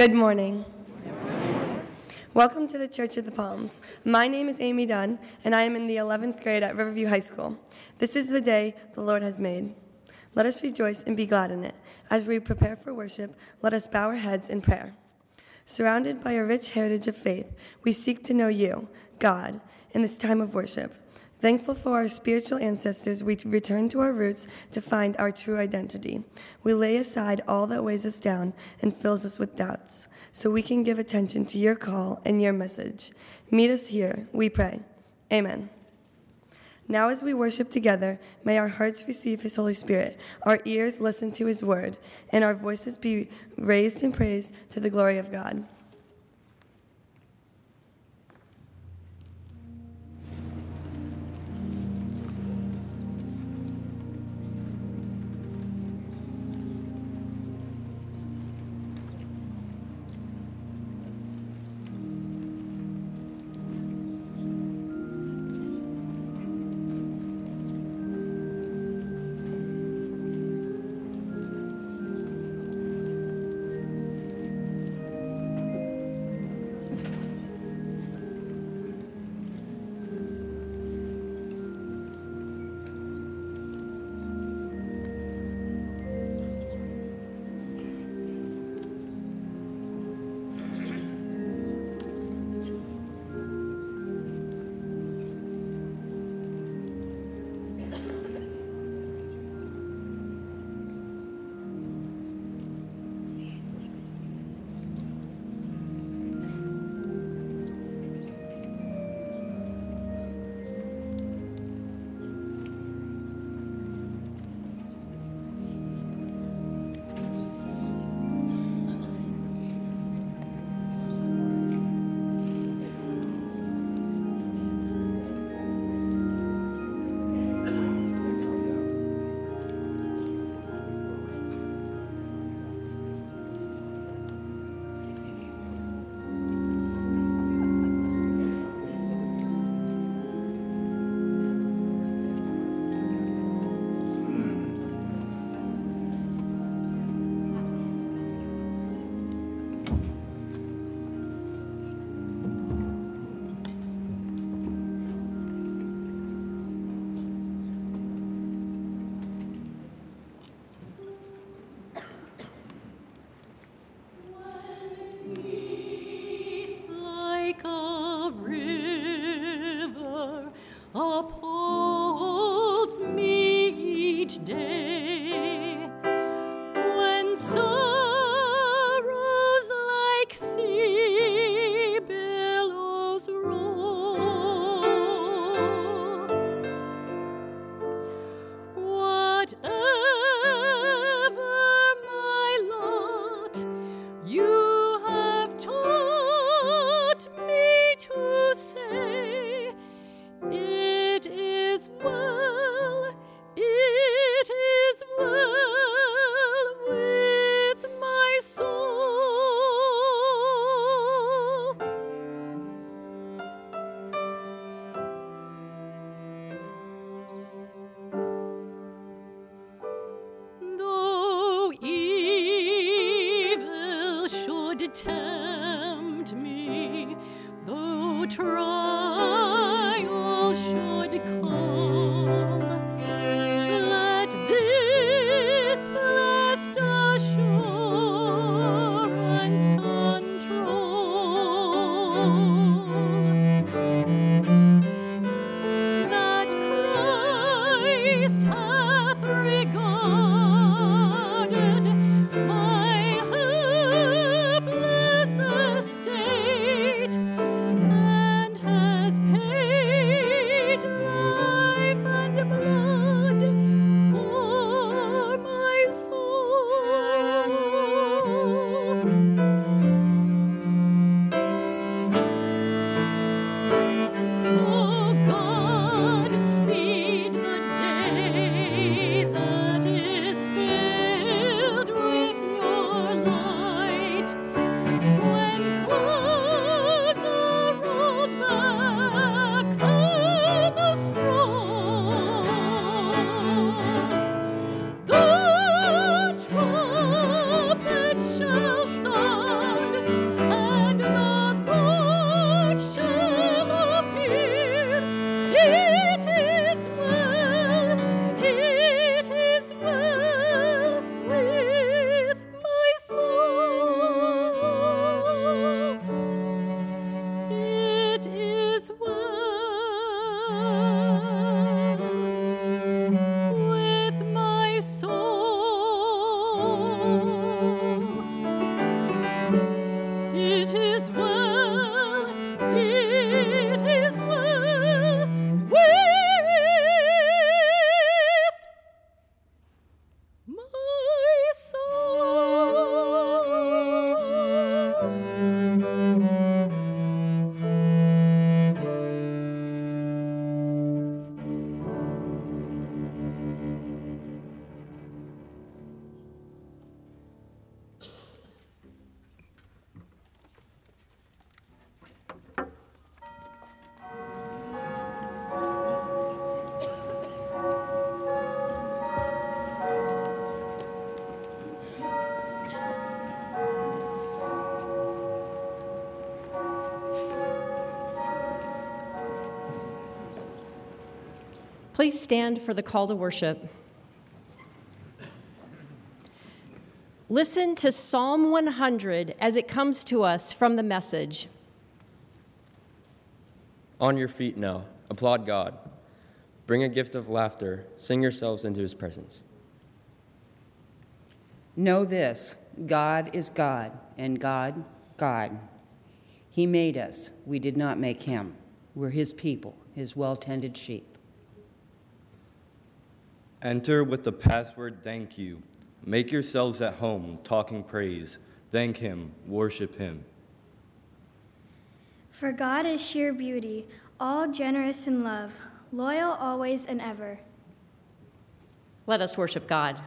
Good morning. Welcome to the Church of the Palms. My name is Amy Dunn, and I am in the 11th grade at Riverview High School. This is the day the Lord has made. Let us rejoice and be glad in it. As we prepare for worship, let us bow our heads in prayer. Surrounded by a rich heritage of faith, we seek to know you, God, in this time of worship. Thankful for our spiritual ancestors, we return to our roots to find our true identity. We lay aside all that weighs us down and fills us with doubts, so we can give attention to your call and your message. Meet us here, we pray. Amen. Now, as we worship together, may our hearts receive His Holy Spirit, our ears listen to His word, and our voices be raised in praise to the glory of God. Please stand for the call to worship. Listen to Psalm 100 as it comes to us from the message. On your feet now, applaud God. Bring a gift of laughter, sing yourselves into his presence. Know this God is God, and God, God. He made us, we did not make him. We're his people, his well tended sheep. Enter with the password thank you. Make yourselves at home talking praise. Thank him, worship him. For God is sheer beauty, all generous in love, loyal always and ever. Let us worship God.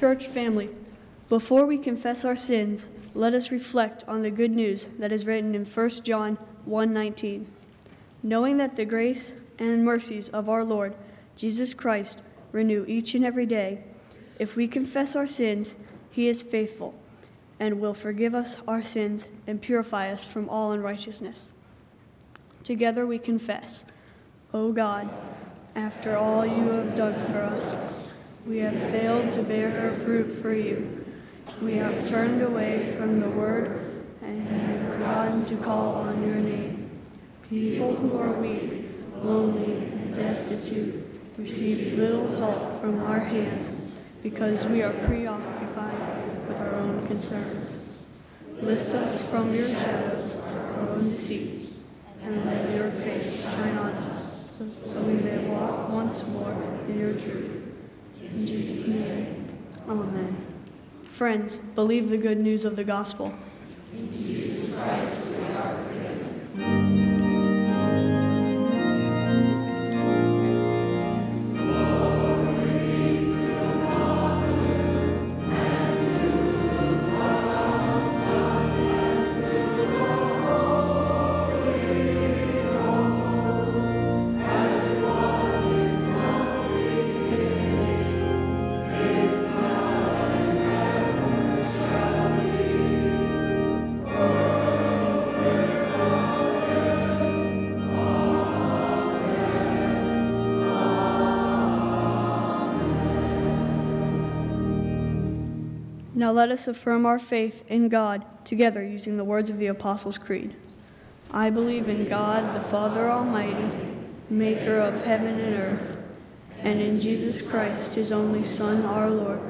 Church family, before we confess our sins, let us reflect on the good news that is written in 1 John 1:19. Knowing that the grace and mercies of our Lord Jesus Christ renew each and every day, if we confess our sins, he is faithful and will forgive us our sins and purify us from all unrighteousness. Together we confess, O God, after all you have done for us, we have failed to bear her fruit for you. We have turned away from the word and have forgotten to call on your name. People who are weak, lonely, and destitute receive little help from our hands because we are preoccupied with our own concerns. List us from your shadows, from deceit, and let your face shine on us, so we may walk once more in your truth. In Jesus' amen. Friends, believe the good news of the gospel. Now let us affirm our faith in God together using the words of the Apostles' Creed. I believe in God, the Father Almighty, maker of heaven and earth, and in Jesus Christ, his only Son, our Lord,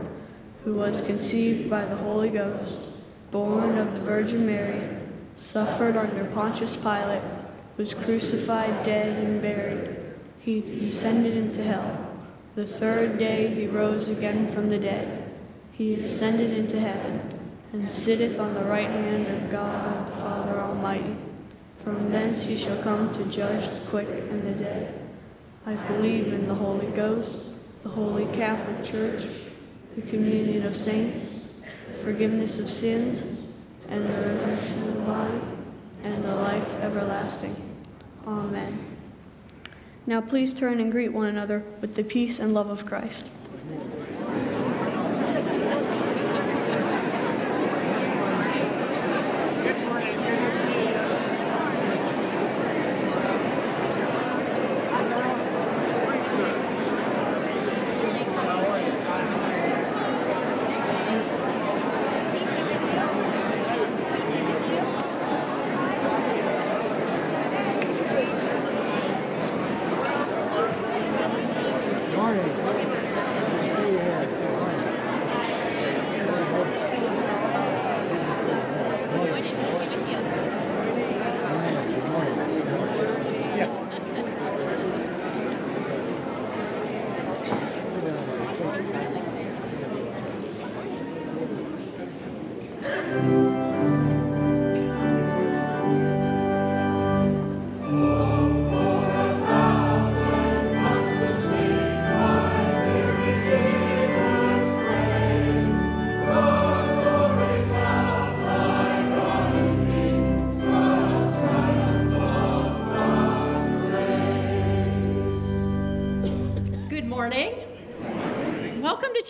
who was conceived by the Holy Ghost, born of the Virgin Mary, suffered under Pontius Pilate, was crucified, dead, and buried. He descended into hell. The third day he rose again from the dead. He ascended into heaven and sitteth on the right hand of God the Father Almighty. From thence he shall come to judge the quick and the dead. I believe in the Holy Ghost, the Holy Catholic Church, the communion of saints, the forgiveness of sins, and the resurrection of the body, and the life everlasting. Amen. Now please turn and greet one another with the peace and love of Christ.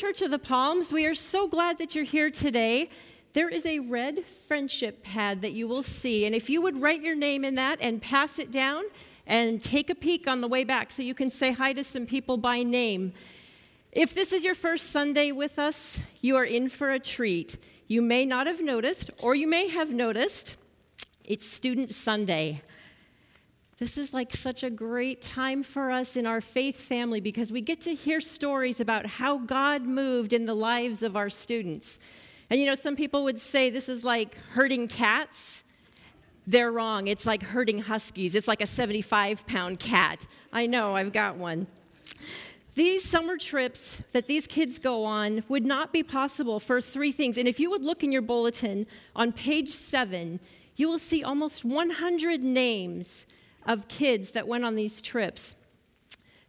Church of the Palms. We are so glad that you're here today. There is a red friendship pad that you will see, and if you would write your name in that and pass it down and take a peek on the way back so you can say hi to some people by name. If this is your first Sunday with us, you are in for a treat. You may not have noticed, or you may have noticed, it's Student Sunday. This is like such a great time for us in our faith family because we get to hear stories about how God moved in the lives of our students. And you know, some people would say this is like herding cats. They're wrong. It's like herding huskies. It's like a 75 pound cat. I know, I've got one. These summer trips that these kids go on would not be possible for three things. And if you would look in your bulletin on page seven, you will see almost 100 names of kids that went on these trips.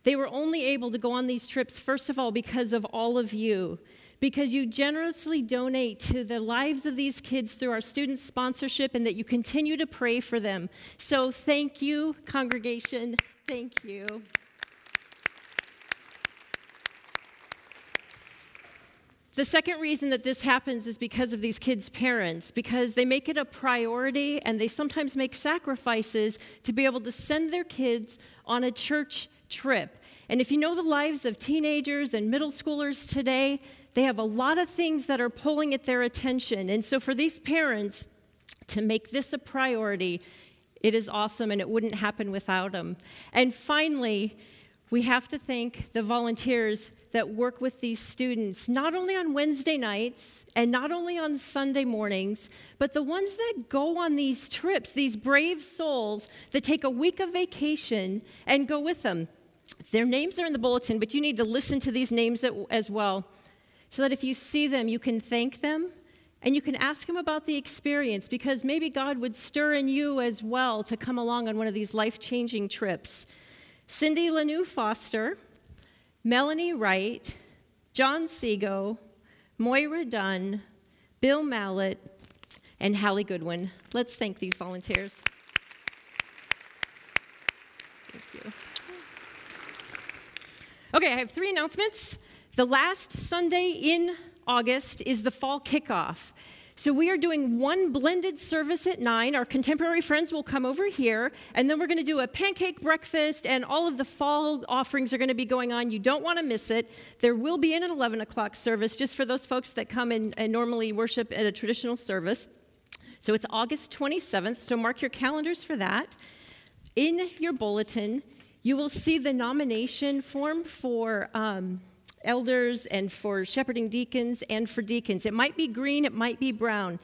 They were only able to go on these trips, first of all, because of all of you, because you generously donate to the lives of these kids through our student sponsorship and that you continue to pray for them. So thank you, congregation. Thank you. The second reason that this happens is because of these kids' parents, because they make it a priority and they sometimes make sacrifices to be able to send their kids on a church trip. And if you know the lives of teenagers and middle schoolers today, they have a lot of things that are pulling at their attention. And so for these parents to make this a priority, it is awesome and it wouldn't happen without them. And finally, we have to thank the volunteers that work with these students, not only on Wednesday nights and not only on Sunday mornings, but the ones that go on these trips, these brave souls that take a week of vacation and go with them. Their names are in the bulletin, but you need to listen to these names as well so that if you see them, you can thank them and you can ask them about the experience because maybe God would stir in you as well to come along on one of these life changing trips. Cindy Lanou Foster, Melanie Wright, John Sego, Moira Dunn, Bill Mallett, and Hallie Goodwin. Let's thank these volunteers. Thank you. Okay, I have three announcements. The last Sunday in August is the fall kickoff. So we are doing one blended service at 9. Our contemporary friends will come over here, and then we're going to do a pancake breakfast, and all of the fall offerings are going to be going on. You don't want to miss it. There will be an 11 o'clock service just for those folks that come and, and normally worship at a traditional service. So it's August 27th, so mark your calendars for that. In your bulletin, you will see the nomination form for. Um, elders and for shepherding deacons and for deacons. It might be green, it might be brown.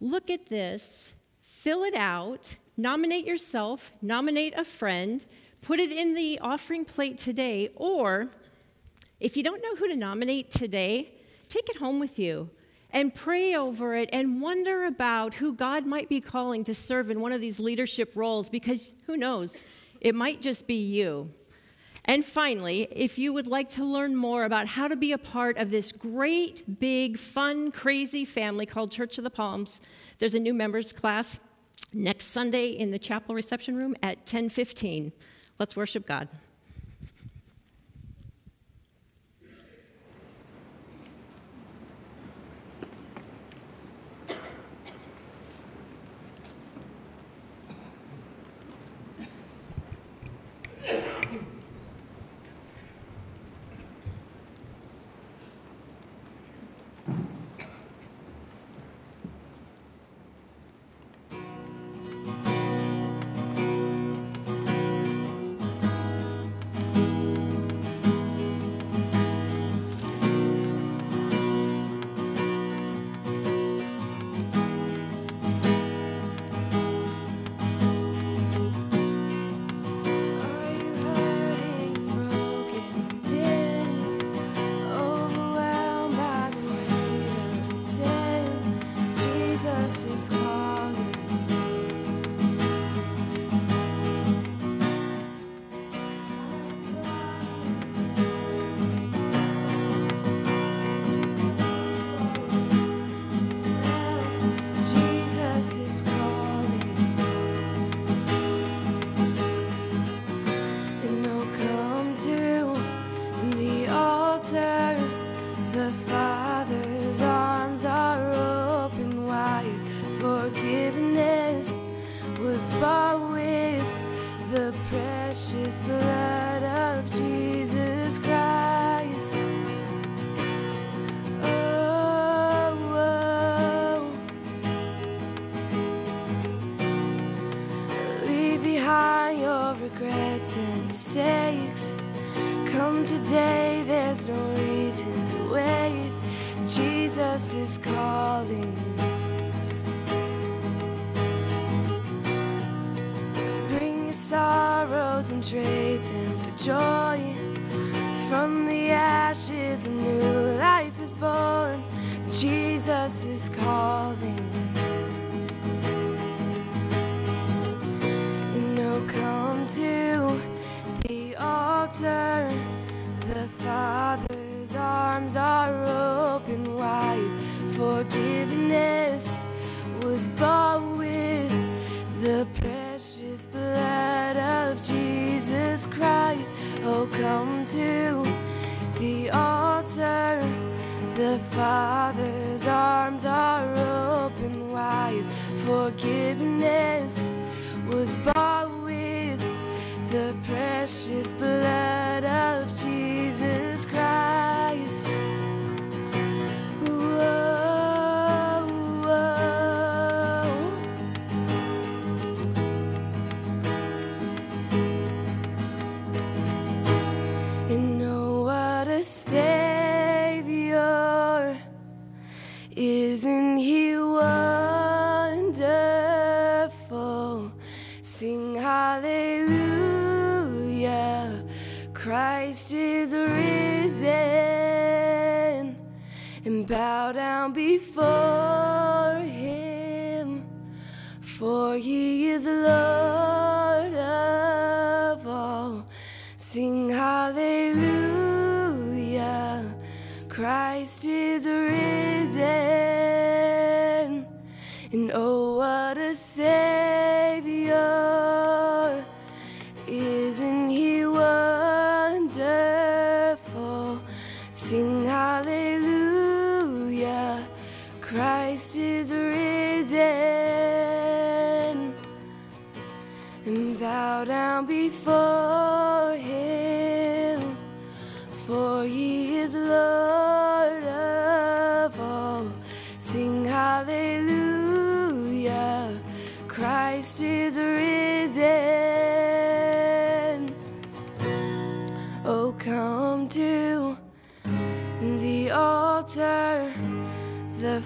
Look at this, fill it out, nominate yourself, nominate a friend, put it in the offering plate today, or if you don't know who to nominate today, take it home with you and pray over it and wonder about who God might be calling to serve in one of these leadership roles because who knows, it might just be you. And finally, if you would like to learn more about how to be a part of this great, big, fun, crazy family called Church of the Palms, there's a new members class next Sunday in the chapel reception room at 10:15. Let's worship God. Christ is risen and bow down before him, for he is Lord of all. Sing hallelujah. Christ is risen. And oh,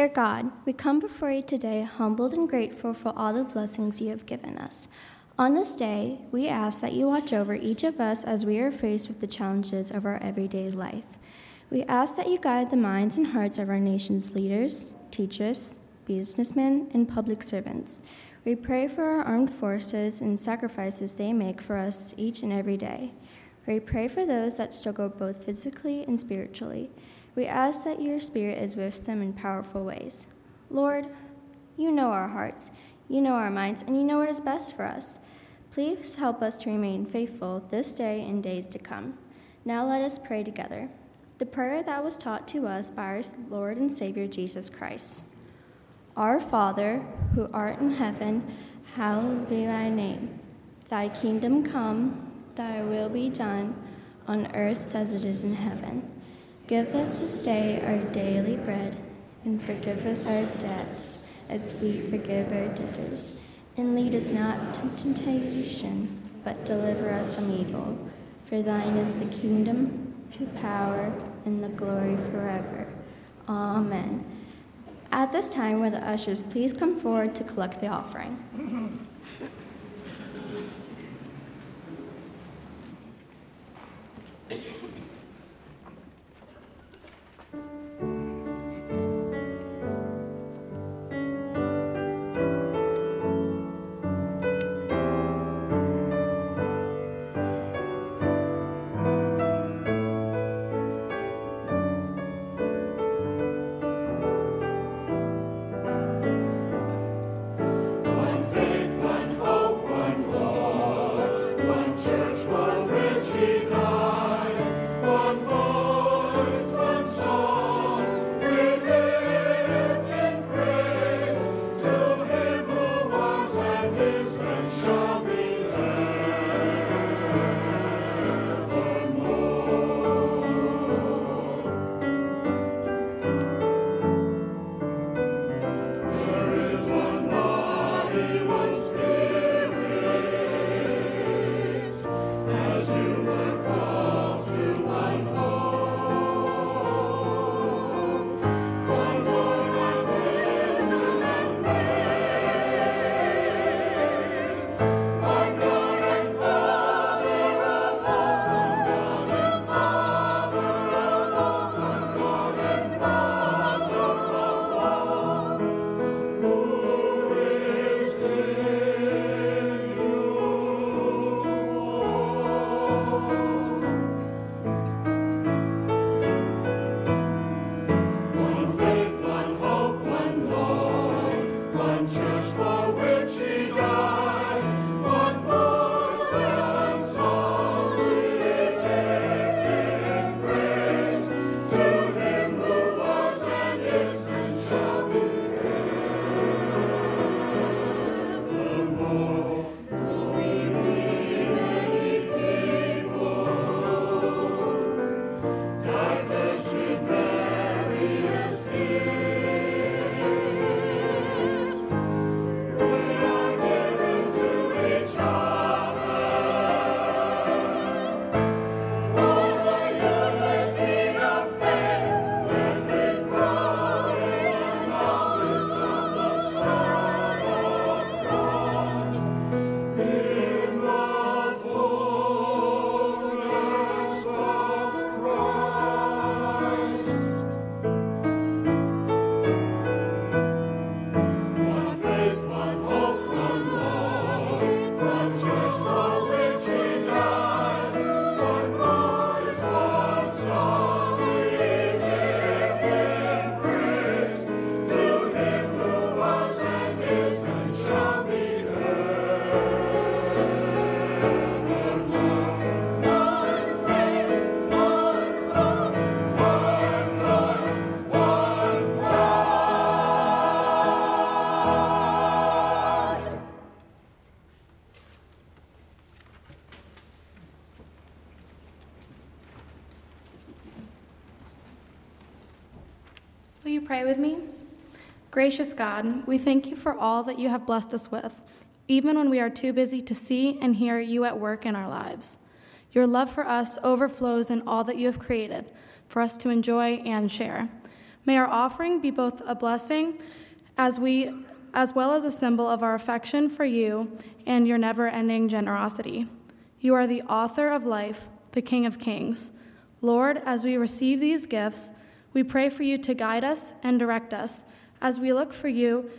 Dear God, we come before you today humbled and grateful for all the blessings you have given us. On this day, we ask that you watch over each of us as we are faced with the challenges of our everyday life. We ask that you guide the minds and hearts of our nation's leaders, teachers, businessmen, and public servants. We pray for our armed forces and sacrifices they make for us each and every day. We pray for those that struggle both physically and spiritually. We ask that your Spirit is with them in powerful ways. Lord, you know our hearts, you know our minds, and you know what is best for us. Please help us to remain faithful this day and days to come. Now let us pray together. The prayer that was taught to us by our Lord and Savior Jesus Christ. Our Father, who art in heaven, hallowed be thy name. Thy kingdom come, thy will be done, on earth as it is in heaven. Give us this day our daily bread, and forgive us our debts as we forgive our debtors. And lead us not into temptation, but deliver us from evil. For thine is the kingdom, the power, and the glory forever. Amen. At this time, will the ushers please come forward to collect the offering? Gracious God, we thank you for all that you have blessed us with, even when we are too busy to see and hear you at work in our lives. Your love for us overflows in all that you have created for us to enjoy and share. May our offering be both a blessing as we as well as a symbol of our affection for you and your never-ending generosity. You are the author of life, the King of Kings. Lord, as we receive these gifts, we pray for you to guide us and direct us as we look for you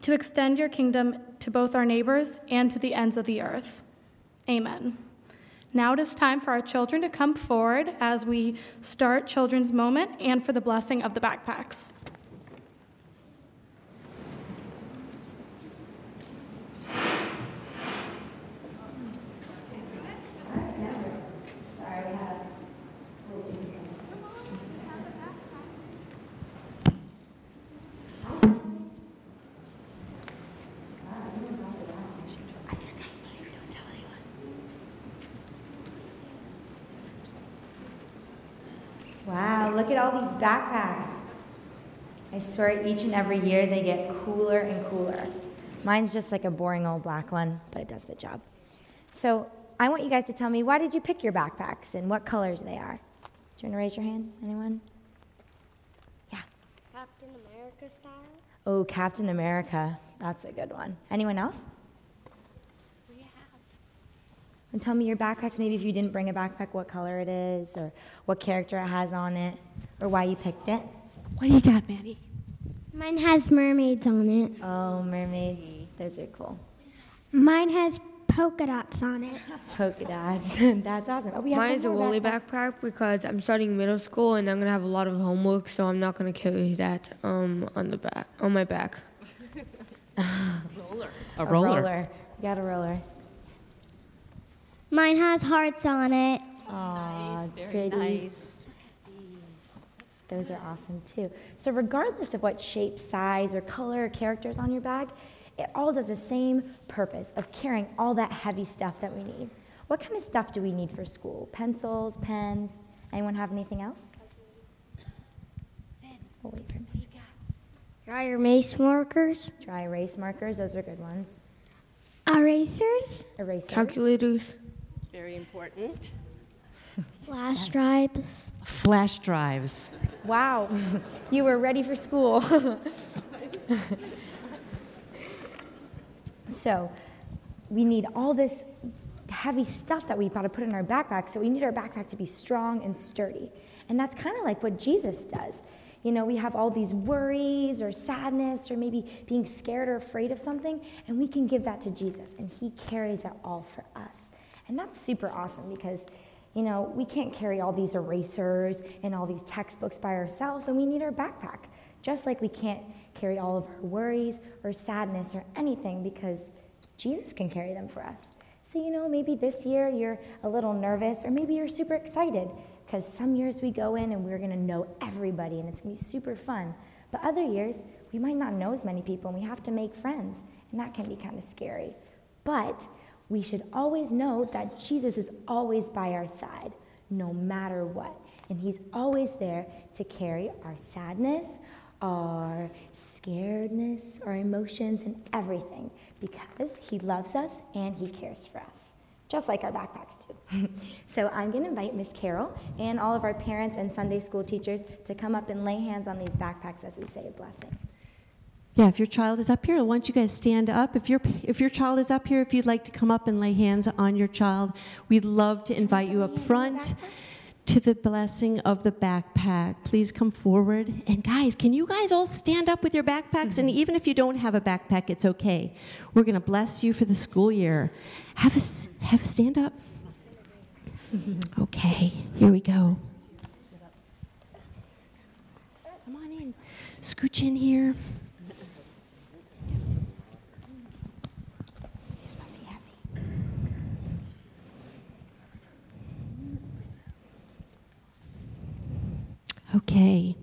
to extend your kingdom to both our neighbors and to the ends of the earth. Amen. Now it is time for our children to come forward as we start Children's Moment and for the blessing of the backpacks. Wow, look at all these backpacks. I swear each and every year they get cooler and cooler. Mine's just like a boring old black one, but it does the job. So I want you guys to tell me why did you pick your backpacks and what colors they are? Do you want to raise your hand? Anyone? Yeah. Captain America style? Oh, Captain America. That's a good one. Anyone else? And tell me your backpacks, maybe if you didn't bring a backpack, what color it is, or what character it has on it, or why you picked it. What do you got, Maddie? Mine has mermaids on it. Oh, mermaids. Those are cool. Mine has polka dots on it. Polka dots. That's awesome. Oh, we have Mine some is a more woolly backpacks. backpack because I'm starting middle school and I'm gonna have a lot of homework, so I'm not gonna carry that um, on the back on my back. roller. A roller. roller. You got a roller. Mine has hearts on it. Aw, very pretty. nice. Those are awesome too. So, regardless of what shape, size, or color or characters on your bag, it all does the same purpose of carrying all that heavy stuff that we need. What kind of stuff do we need for school? Pencils, pens? Anyone have anything else? We'll wait for Miss. Dry erase markers. Dry erase markers, those are good ones. Erasers. Erasers. Calculators. Very important. Flash drives. Flash drives. Wow, you were ready for school. so, we need all this heavy stuff that we've got to put in our backpack. So, we need our backpack to be strong and sturdy. And that's kind of like what Jesus does. You know, we have all these worries or sadness or maybe being scared or afraid of something, and we can give that to Jesus, and He carries it all for us. And that's super awesome because, you know, we can't carry all these erasers and all these textbooks by ourselves, and we need our backpack. Just like we can't carry all of our worries or sadness or anything because Jesus can carry them for us. So, you know, maybe this year you're a little nervous, or maybe you're super excited because some years we go in and we're going to know everybody and it's going to be super fun. But other years, we might not know as many people and we have to make friends, and that can be kind of scary. But we should always know that Jesus is always by our side, no matter what. And He's always there to carry our sadness, our scaredness, our emotions, and everything because He loves us and He cares for us, just like our backpacks do. so I'm going to invite Miss Carol and all of our parents and Sunday school teachers to come up and lay hands on these backpacks as we say a blessing. Yeah, if your child is up here, why don't you guys stand up? If your if your child is up here, if you'd like to come up and lay hands on your child, we'd love to invite you up front to the blessing of the backpack. Please come forward. And guys, can you guys all stand up with your backpacks? And even if you don't have a backpack, it's okay. We're going to bless you for the school year. Have a have a stand up. Okay, here we go. Come on in. Scooch in here. Okay.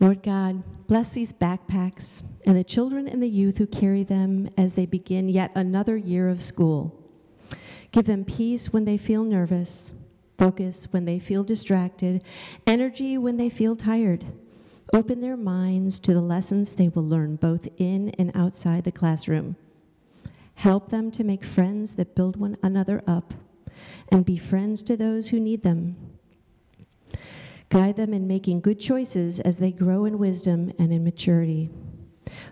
Lord God, bless these backpacks and the children and the youth who carry them as they begin yet another year of school. Give them peace when they feel nervous, focus when they feel distracted, energy when they feel tired. Open their minds to the lessons they will learn both in and outside the classroom. Help them to make friends that build one another up and be friends to those who need them. Guide them in making good choices as they grow in wisdom and in maturity.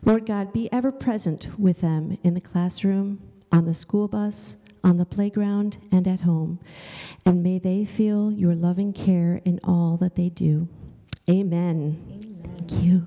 Lord God, be ever present with them in the classroom, on the school bus, on the playground, and at home. And may they feel your loving care in all that they do. Amen. Amen. Thank you.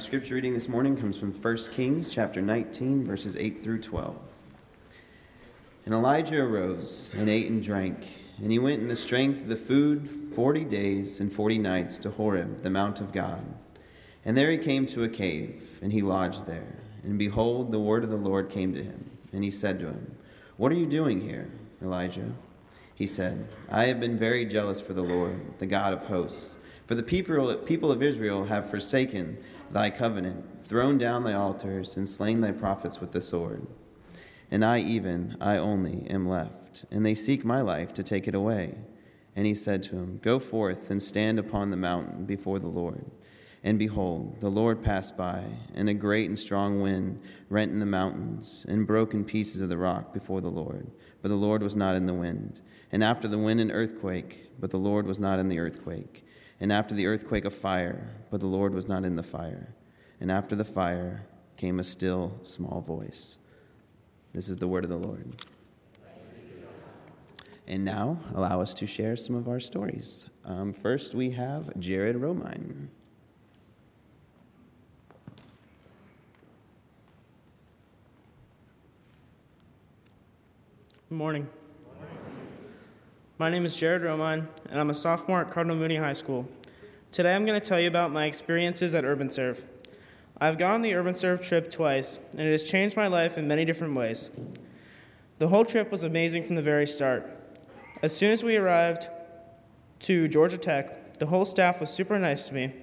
Our scripture reading this morning comes from 1 Kings chapter 19, verses 8 through 12. And Elijah arose and ate and drank, and he went in the strength of the food forty days and forty nights to Horeb, the mount of God. And there he came to a cave, and he lodged there. And behold, the word of the Lord came to him, and he said to him, What are you doing here, Elijah? He said, I have been very jealous for the Lord, the God of hosts. For the people, people of Israel have forsaken thy covenant, thrown down thy altars, and slain thy prophets with the sword. And I even, I only, am left, and they seek my life to take it away. And he said to him, Go forth and stand upon the mountain before the Lord. And behold, the Lord passed by, and a great and strong wind rent in the mountains, and broke in pieces of the rock before the Lord. But the Lord was not in the wind. And after the wind, an earthquake, but the Lord was not in the earthquake. And after the earthquake, a fire, but the Lord was not in the fire. And after the fire came a still small voice. This is the word of the Lord. And now, allow us to share some of our stories. Um, first, we have Jared Romine. Good morning. My name is Jared Romine, and I'm a sophomore at Cardinal Mooney High School. Today I'm going to tell you about my experiences at Urban Serve. I've gone on the Urban Serve trip twice, and it has changed my life in many different ways. The whole trip was amazing from the very start. As soon as we arrived to Georgia Tech, the whole staff was super nice to me,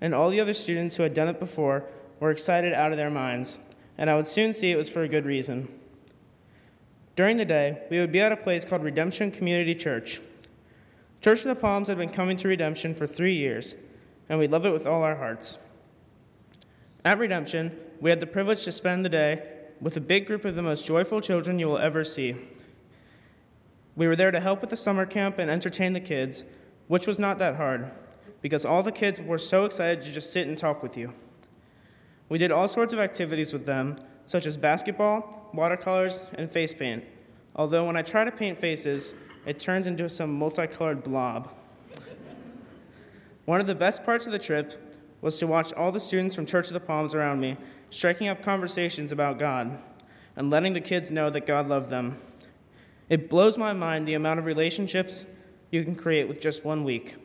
and all the other students who had done it before were excited out of their minds, and I would soon see it was for a good reason. During the day, we would be at a place called Redemption Community Church. Church of the Palms had been coming to Redemption for three years, and we love it with all our hearts. At Redemption, we had the privilege to spend the day with a big group of the most joyful children you will ever see. We were there to help with the summer camp and entertain the kids, which was not that hard, because all the kids were so excited to just sit and talk with you. We did all sorts of activities with them, such as basketball, watercolors, and face paint. Although when I try to paint faces, it turns into some multicolored blob. One of the best parts of the trip was to watch all the students from Church of the Palms around me striking up conversations about God and letting the kids know that God loved them. It blows my mind the amount of relationships you can create with just one week.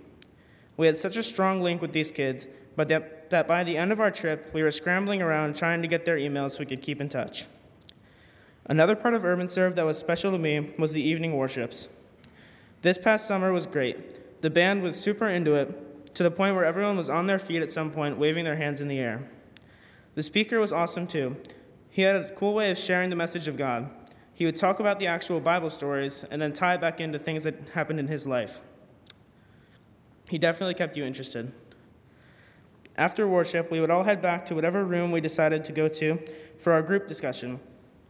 We had such a strong link with these kids, but that that by the end of our trip, we were scrambling around trying to get their emails so we could keep in touch. Another part of Urban Serve that was special to me was the evening worships. This past summer was great. The band was super into it, to the point where everyone was on their feet at some point, waving their hands in the air. The speaker was awesome too. He had a cool way of sharing the message of God. He would talk about the actual Bible stories and then tie it back into things that happened in his life. He definitely kept you interested. After worship, we would all head back to whatever room we decided to go to for our group discussion.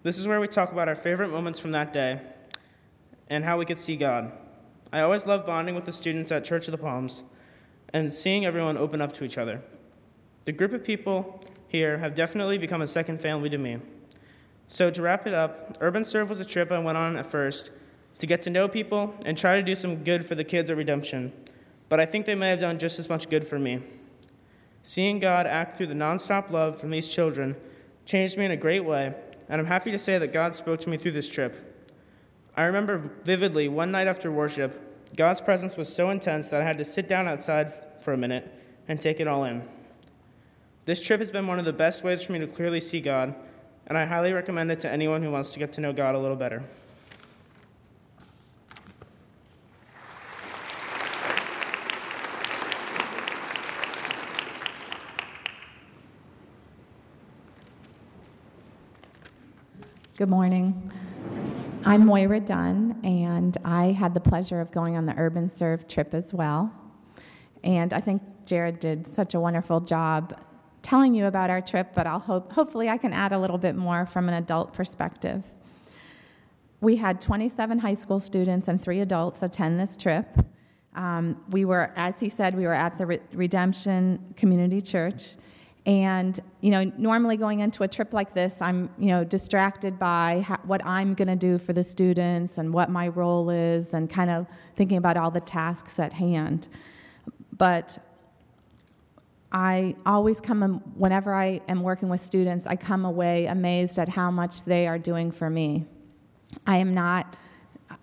This is where we talk about our favorite moments from that day and how we could see God. I always love bonding with the students at Church of the Palms and seeing everyone open up to each other. The group of people here have definitely become a second family to me. So, to wrap it up, Urban Serve was a trip I went on at first to get to know people and try to do some good for the kids at Redemption, but I think they may have done just as much good for me. Seeing God act through the nonstop love from these children changed me in a great way, and I'm happy to say that God spoke to me through this trip. I remember vividly one night after worship, God's presence was so intense that I had to sit down outside for a minute and take it all in. This trip has been one of the best ways for me to clearly see God, and I highly recommend it to anyone who wants to get to know God a little better. Good morning. I'm Moira Dunn, and I had the pleasure of going on the Urban Serve trip as well. And I think Jared did such a wonderful job telling you about our trip, but I'll hope, hopefully I can add a little bit more from an adult perspective. We had 27 high school students and three adults attend this trip. Um, we were, as he said, we were at the Re- Redemption Community Church. And you know, normally going into a trip like this, I'm you know distracted by what I'm going to do for the students and what my role is, and kind of thinking about all the tasks at hand. But I always come, whenever I am working with students, I come away amazed at how much they are doing for me. I am not,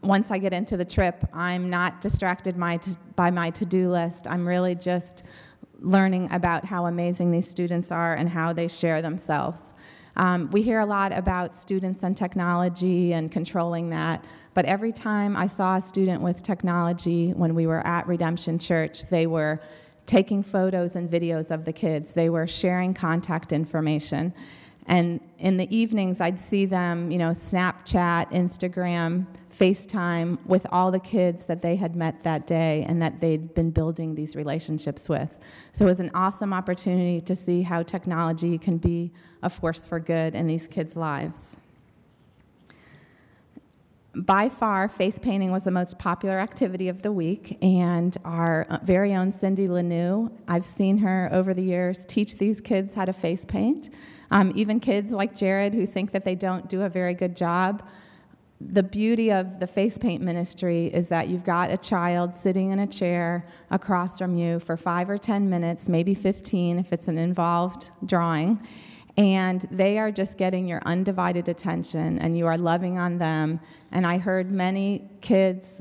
once I get into the trip, I'm not distracted my, by my to do list. I'm really just learning about how amazing these students are and how they share themselves. Um, we hear a lot about students and technology and controlling that, but every time I saw a student with technology when we were at Redemption Church, they were taking photos and videos of the kids, they were sharing contact information. And in the evenings, I'd see them, you know, Snapchat, Instagram, FaceTime with all the kids that they had met that day and that they'd been building these relationships with. So it was an awesome opportunity to see how technology can be a force for good in these kids' lives. By far, face painting was the most popular activity of the week, and our very own Cindy Lanou, I've seen her over the years teach these kids how to face paint. Um, even kids like Jared who think that they don't do a very good job the beauty of the face paint ministry is that you've got a child sitting in a chair across from you for five or 10 minutes, maybe 15 if it's an involved drawing, and they are just getting your undivided attention and you are loving on them. And I heard many kids,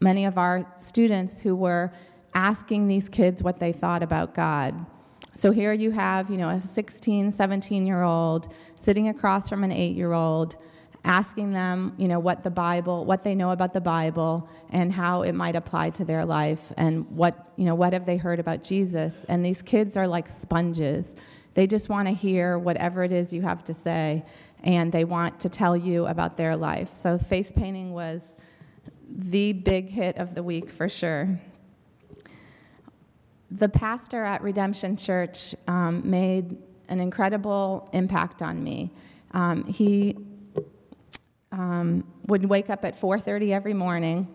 many of our students who were asking these kids what they thought about God. So here you have, you know, a 16, 17 year old sitting across from an eight year old asking them, you know, what the Bible, what they know about the Bible and how it might apply to their life and what, you know, what have they heard about Jesus? And these kids are like sponges. They just want to hear whatever it is you have to say and they want to tell you about their life. So face painting was the big hit of the week for sure. The pastor at Redemption Church um, made an incredible impact on me. Um, he um, would wake up at 4.30 every morning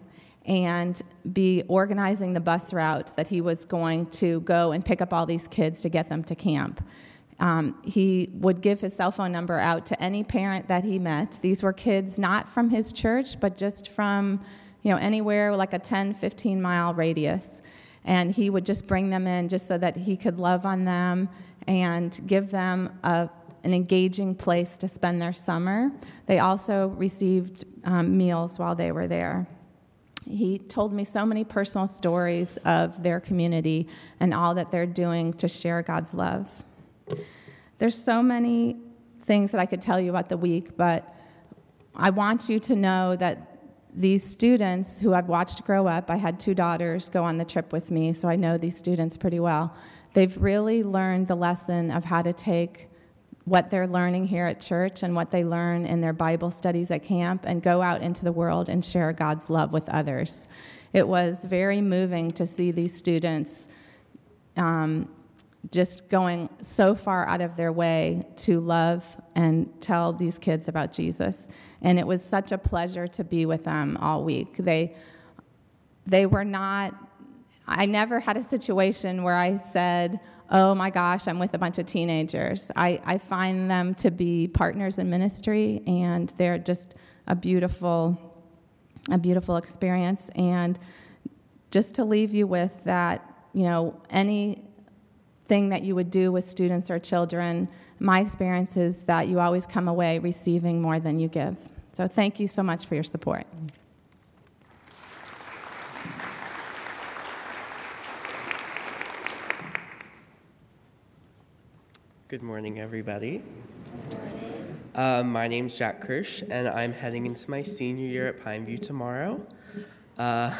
and be organizing the bus route that he was going to go and pick up all these kids to get them to camp. Um, he would give his cell phone number out to any parent that he met. These were kids not from his church, but just from you know anywhere like a 10, 15 mile radius. And he would just bring them in just so that he could love on them and give them a an engaging place to spend their summer. They also received um, meals while they were there. He told me so many personal stories of their community and all that they're doing to share God's love. There's so many things that I could tell you about the week, but I want you to know that these students who I've watched grow up, I had two daughters go on the trip with me, so I know these students pretty well. They've really learned the lesson of how to take what they're learning here at church and what they learn in their Bible studies at camp and go out into the world and share God's love with others. It was very moving to see these students um, just going so far out of their way to love and tell these kids about Jesus. And it was such a pleasure to be with them all week. They, they were not, I never had a situation where I said, oh my gosh, I'm with a bunch of teenagers. I, I find them to be partners in ministry, and they're just a beautiful, a beautiful experience. And just to leave you with that, you know, anything that you would do with students or children, my experience is that you always come away receiving more than you give. So thank you so much for your support. Good morning, everybody. Good Uh, my name's Jack Kirsch, and I'm heading into my senior year at Pineview tomorrow. Uh,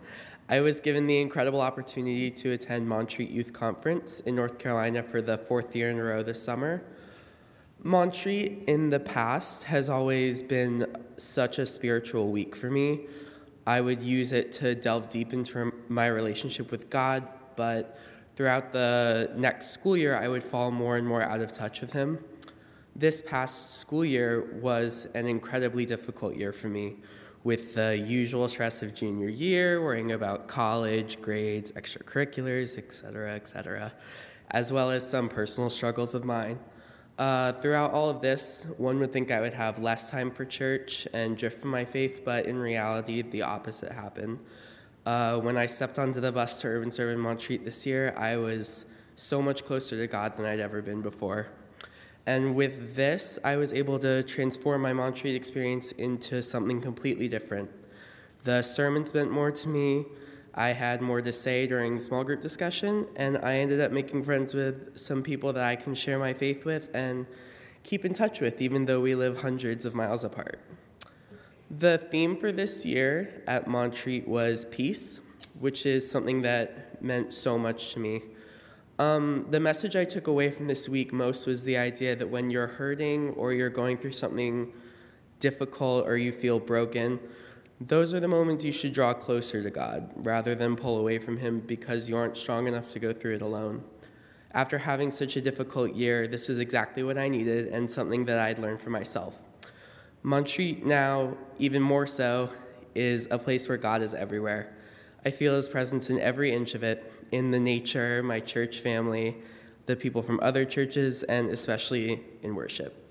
I was given the incredible opportunity to attend Montreat Youth Conference in North Carolina for the fourth year in a row this summer. Montreat in the past has always been such a spiritual week for me. I would use it to delve deep into my relationship with God, but Throughout the next school year, I would fall more and more out of touch with him. This past school year was an incredibly difficult year for me, with the usual stress of junior year, worrying about college, grades, extracurriculars, etc., etc., as well as some personal struggles of mine. Uh, throughout all of this, one would think I would have less time for church and drift from my faith, but in reality, the opposite happened. Uh, when I stepped onto the bus to Urban Serve in Montreat this year, I was so much closer to God than I'd ever been before. And with this, I was able to transform my Montreat experience into something completely different. The sermons meant more to me. I had more to say during small group discussion, and I ended up making friends with some people that I can share my faith with and keep in touch with, even though we live hundreds of miles apart. The theme for this year at Montreat was peace, which is something that meant so much to me. Um, the message I took away from this week most was the idea that when you're hurting or you're going through something difficult or you feel broken, those are the moments you should draw closer to God rather than pull away from Him because you aren't strong enough to go through it alone. After having such a difficult year, this was exactly what I needed and something that I'd learned for myself. Montreat now, even more so, is a place where God is everywhere. I feel His presence in every inch of it, in the nature, my church family, the people from other churches, and especially in worship.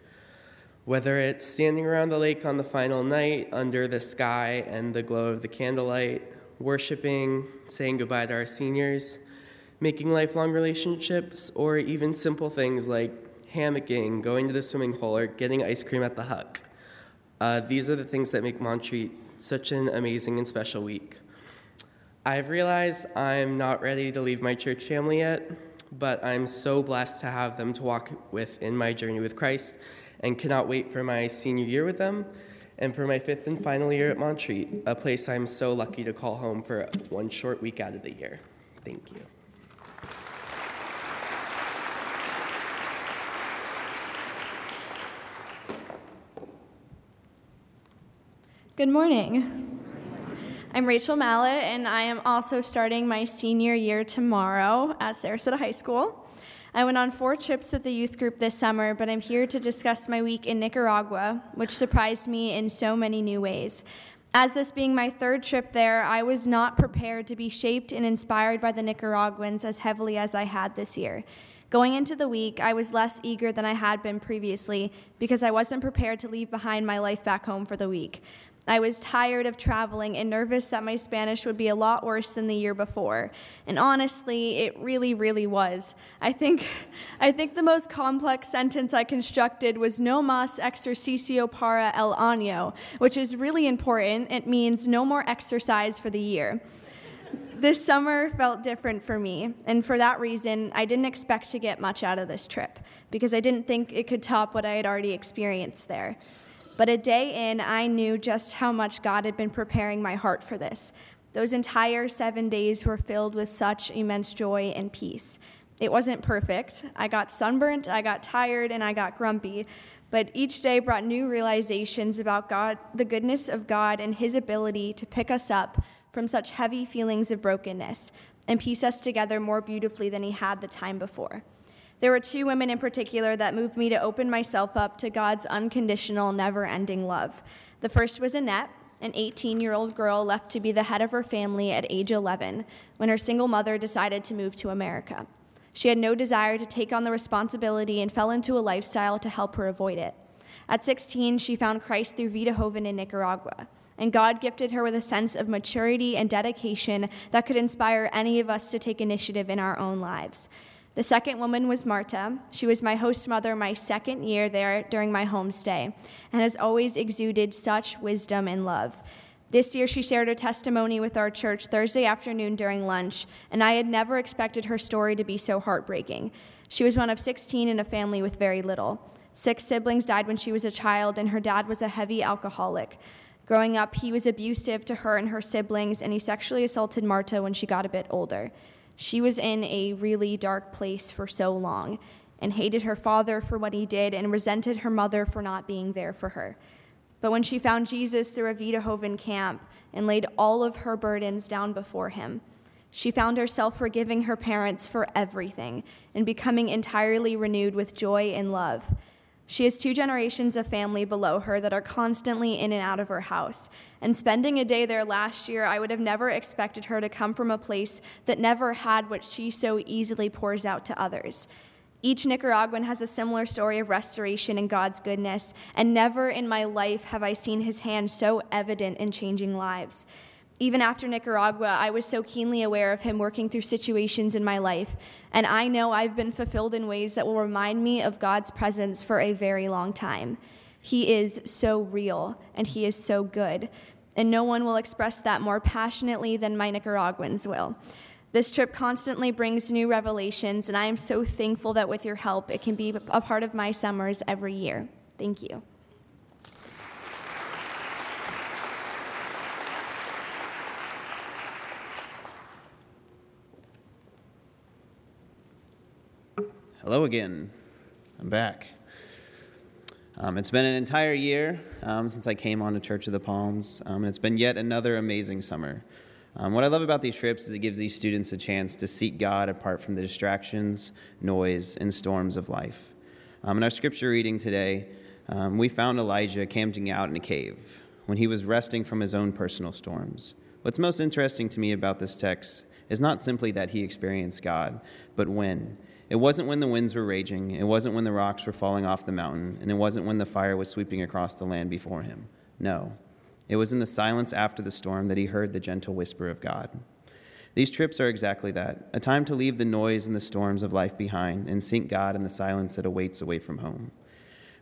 Whether it's standing around the lake on the final night under the sky and the glow of the candlelight, worshiping, saying goodbye to our seniors, making lifelong relationships, or even simple things like hammocking, going to the swimming hole, or getting ice cream at the Huck. Uh, these are the things that make Montreat such an amazing and special week. I've realized I'm not ready to leave my church family yet, but I'm so blessed to have them to walk with in my journey with Christ and cannot wait for my senior year with them and for my fifth and final year at Montreat, a place I'm so lucky to call home for one short week out of the year. Thank you. Good morning. I'm Rachel Mallet, and I am also starting my senior year tomorrow at Sarasota High School. I went on four trips with the youth group this summer, but I'm here to discuss my week in Nicaragua, which surprised me in so many new ways. As this being my third trip there, I was not prepared to be shaped and inspired by the Nicaraguans as heavily as I had this year. Going into the week, I was less eager than I had been previously because I wasn't prepared to leave behind my life back home for the week. I was tired of traveling and nervous that my Spanish would be a lot worse than the year before. And honestly, it really, really was. I think, I think the most complex sentence I constructed was no más ejercicio para el año, which is really important. It means no more exercise for the year. This summer felt different for me, and for that reason, I didn't expect to get much out of this trip because I didn't think it could top what I had already experienced there. But a day in, I knew just how much God had been preparing my heart for this. Those entire seven days were filled with such immense joy and peace. It wasn't perfect. I got sunburnt, I got tired, and I got grumpy. But each day brought new realizations about God, the goodness of God, and His ability to pick us up from such heavy feelings of brokenness and piece us together more beautifully than He had the time before. There were two women in particular that moved me to open myself up to God's unconditional, never ending love. The first was Annette, an 18 year old girl left to be the head of her family at age 11 when her single mother decided to move to America. She had no desire to take on the responsibility and fell into a lifestyle to help her avoid it. At 16, she found Christ through Vida Joven in Nicaragua, and God gifted her with a sense of maturity and dedication that could inspire any of us to take initiative in our own lives. The second woman was Marta. She was my host mother my second year there during my homestay and has always exuded such wisdom and love. This year, she shared her testimony with our church Thursday afternoon during lunch, and I had never expected her story to be so heartbreaking. She was one of 16 in a family with very little. Six siblings died when she was a child, and her dad was a heavy alcoholic. Growing up, he was abusive to her and her siblings, and he sexually assaulted Marta when she got a bit older. She was in a really dark place for so long and hated her father for what he did and resented her mother for not being there for her. But when she found Jesus through a Vida Joven camp and laid all of her burdens down before him, she found herself forgiving her parents for everything and becoming entirely renewed with joy and love. She has two generations of family below her that are constantly in and out of her house. And spending a day there last year, I would have never expected her to come from a place that never had what she so easily pours out to others. Each Nicaraguan has a similar story of restoration and God's goodness, and never in my life have I seen his hand so evident in changing lives. Even after Nicaragua, I was so keenly aware of Him working through situations in my life, and I know I've been fulfilled in ways that will remind me of God's presence for a very long time. He is so real, and He is so good, and no one will express that more passionately than my Nicaraguans will. This trip constantly brings new revelations, and I am so thankful that with your help, it can be a part of my summers every year. Thank you. Hello again. I'm back. Um, it's been an entire year um, since I came on to Church of the Palms, um, and it's been yet another amazing summer. Um, what I love about these trips is it gives these students a chance to seek God apart from the distractions, noise, and storms of life. Um, in our scripture reading today, um, we found Elijah camping out in a cave when he was resting from his own personal storms. What's most interesting to me about this text is not simply that he experienced God, but when. It wasn't when the winds were raging, it wasn't when the rocks were falling off the mountain, and it wasn't when the fire was sweeping across the land before him. No, it was in the silence after the storm that he heard the gentle whisper of God. These trips are exactly that a time to leave the noise and the storms of life behind and seek God in the silence that awaits away from home.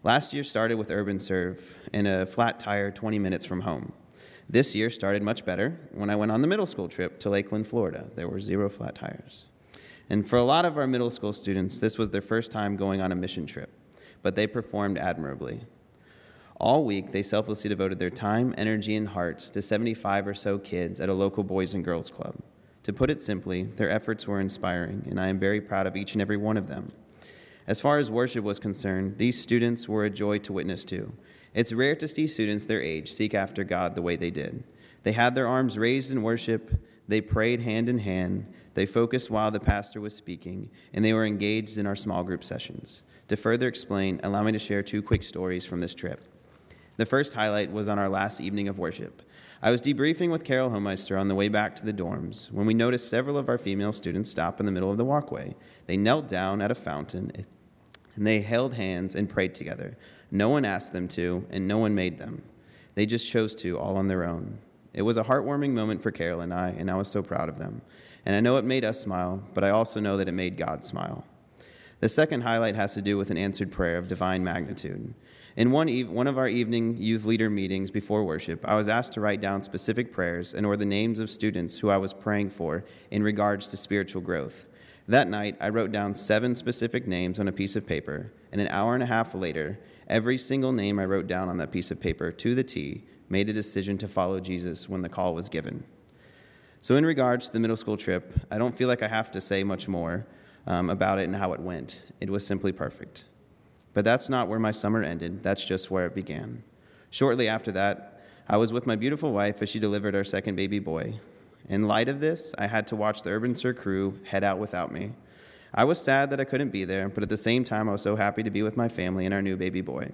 Last year started with Urban Serve in a flat tire 20 minutes from home. This year started much better when I went on the middle school trip to Lakeland, Florida. There were zero flat tires. And for a lot of our middle school students, this was their first time going on a mission trip, but they performed admirably. All week, they selflessly devoted their time, energy, and hearts to 75 or so kids at a local Boys and Girls Club. To put it simply, their efforts were inspiring, and I am very proud of each and every one of them. As far as worship was concerned, these students were a joy to witness to. It's rare to see students their age seek after God the way they did. They had their arms raised in worship, they prayed hand in hand, they focused while the pastor was speaking, and they were engaged in our small group sessions. To further explain, allow me to share two quick stories from this trip. The first highlight was on our last evening of worship. I was debriefing with Carol Homeister on the way back to the dorms when we noticed several of our female students stop in the middle of the walkway. They knelt down at a fountain and they held hands and prayed together. No one asked them to, and no one made them. They just chose to all on their own. It was a heartwarming moment for Carol and I, and I was so proud of them. And I know it made us smile, but I also know that it made God smile. The second highlight has to do with an answered prayer of divine magnitude. In one, eve- one of our evening youth leader meetings before worship, I was asked to write down specific prayers and or the names of students who I was praying for in regards to spiritual growth. That night, I wrote down seven specific names on a piece of paper, and an hour and a half later, every single name I wrote down on that piece of paper to the T made a decision to follow Jesus when the call was given. So, in regards to the middle school trip, I don't feel like I have to say much more um, about it and how it went. It was simply perfect. But that's not where my summer ended, that's just where it began. Shortly after that, I was with my beautiful wife as she delivered our second baby boy. In light of this, I had to watch the Urban Serve crew head out without me. I was sad that I couldn't be there, but at the same time, I was so happy to be with my family and our new baby boy.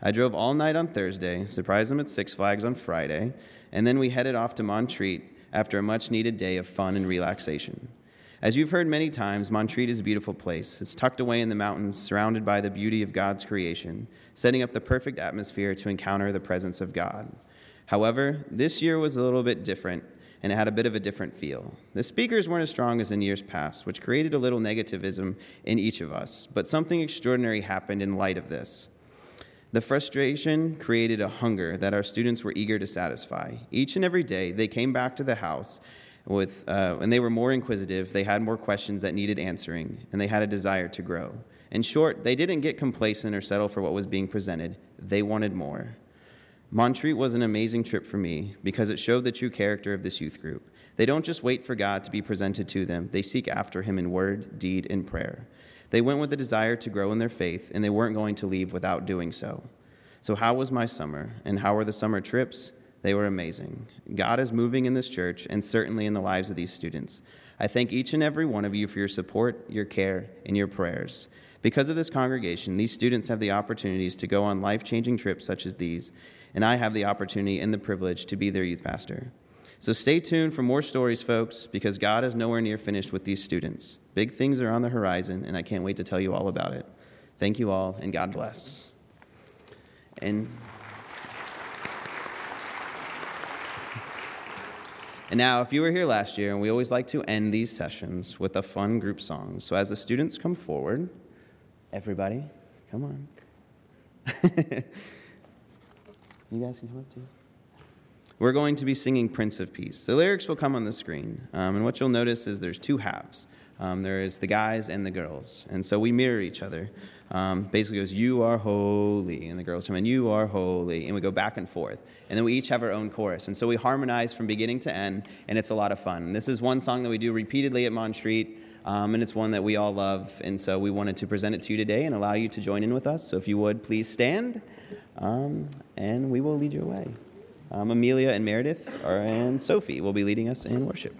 I drove all night on Thursday, surprised them at Six Flags on Friday, and then we headed off to Montreat after a much needed day of fun and relaxation. As you've heard many times, Montreat is a beautiful place. It's tucked away in the mountains, surrounded by the beauty of God's creation, setting up the perfect atmosphere to encounter the presence of God. However, this year was a little bit different, and it had a bit of a different feel. The speakers weren't as strong as in years past, which created a little negativism in each of us, but something extraordinary happened in light of this. The frustration created a hunger that our students were eager to satisfy. Each and every day, they came back to the house with, uh, and they were more inquisitive, they had more questions that needed answering, and they had a desire to grow. In short, they didn't get complacent or settle for what was being presented, they wanted more. Montreat was an amazing trip for me because it showed the true character of this youth group. They don't just wait for God to be presented to them, they seek after Him in word, deed, and prayer. They went with a desire to grow in their faith, and they weren't going to leave without doing so. So, how was my summer, and how were the summer trips? They were amazing. God is moving in this church, and certainly in the lives of these students. I thank each and every one of you for your support, your care, and your prayers. Because of this congregation, these students have the opportunities to go on life changing trips such as these, and I have the opportunity and the privilege to be their youth pastor. So stay tuned for more stories, folks, because God is nowhere near finished with these students. Big things are on the horizon, and I can't wait to tell you all about it. Thank you all, and God bless. And And now, if you were here last year, and we always like to end these sessions with a fun group song. So as the students come forward, everybody, come on. you guys can come up too. We're going to be singing Prince of Peace. The lyrics will come on the screen, um, and what you'll notice is there's two halves. Um, there is the guys and the girls, and so we mirror each other. Um, basically goes, You are holy, and the girls come in, You are holy, and we go back and forth. And then we each have our own chorus. And so we harmonize from beginning to end, and it's a lot of fun. And this is one song that we do repeatedly at Montreat. Um, and it's one that we all love, and so we wanted to present it to you today and allow you to join in with us. So if you would, please stand, um, and we will lead you away. Um, Amelia and Meredith are, and Sophie will be leading us in worship.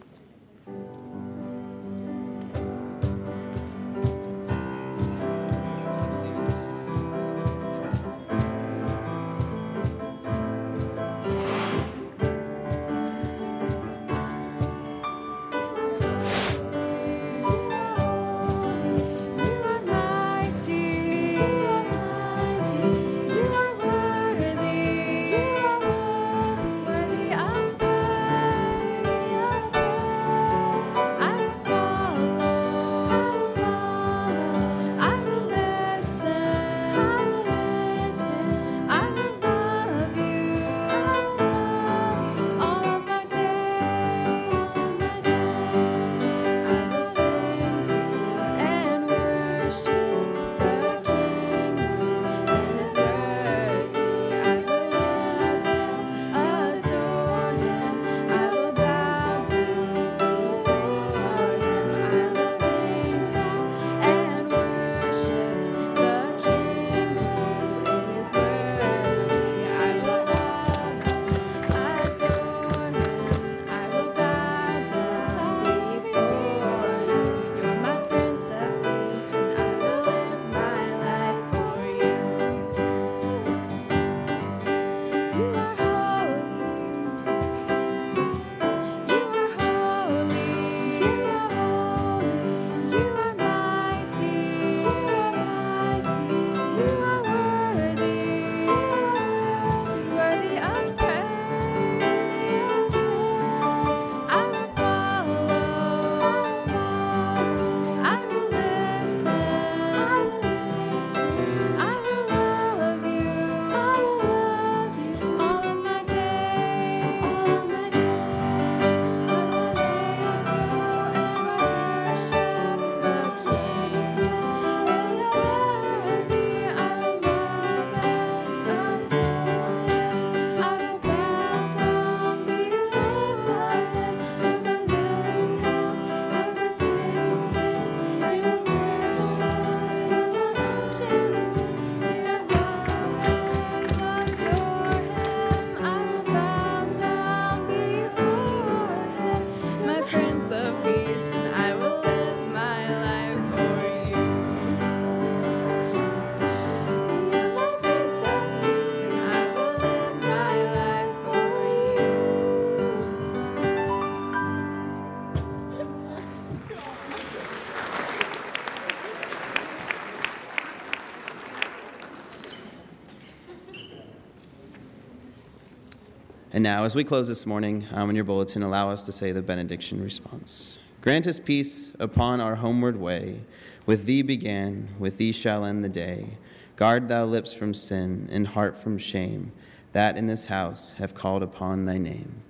And now, as we close this morning, um, in your bulletin, allow us to say the benediction response. Grant us peace upon our homeward way. With thee began, with thee shall end the day. Guard thou lips from sin and heart from shame, that in this house have called upon thy name.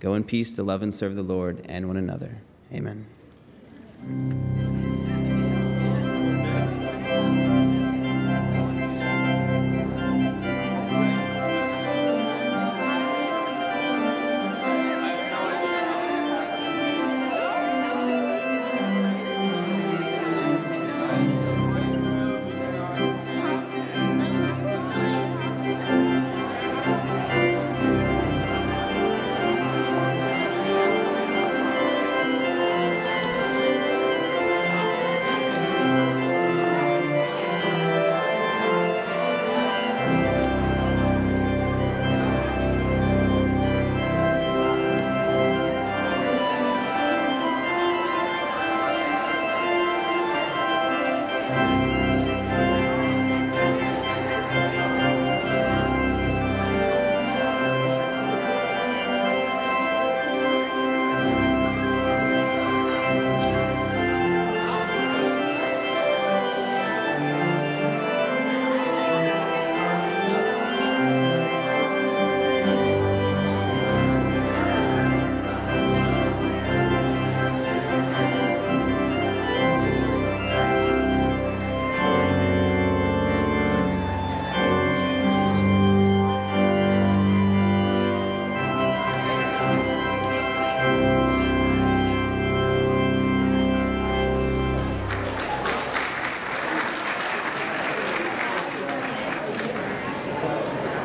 Go in peace to love and serve the Lord and one another. Amen.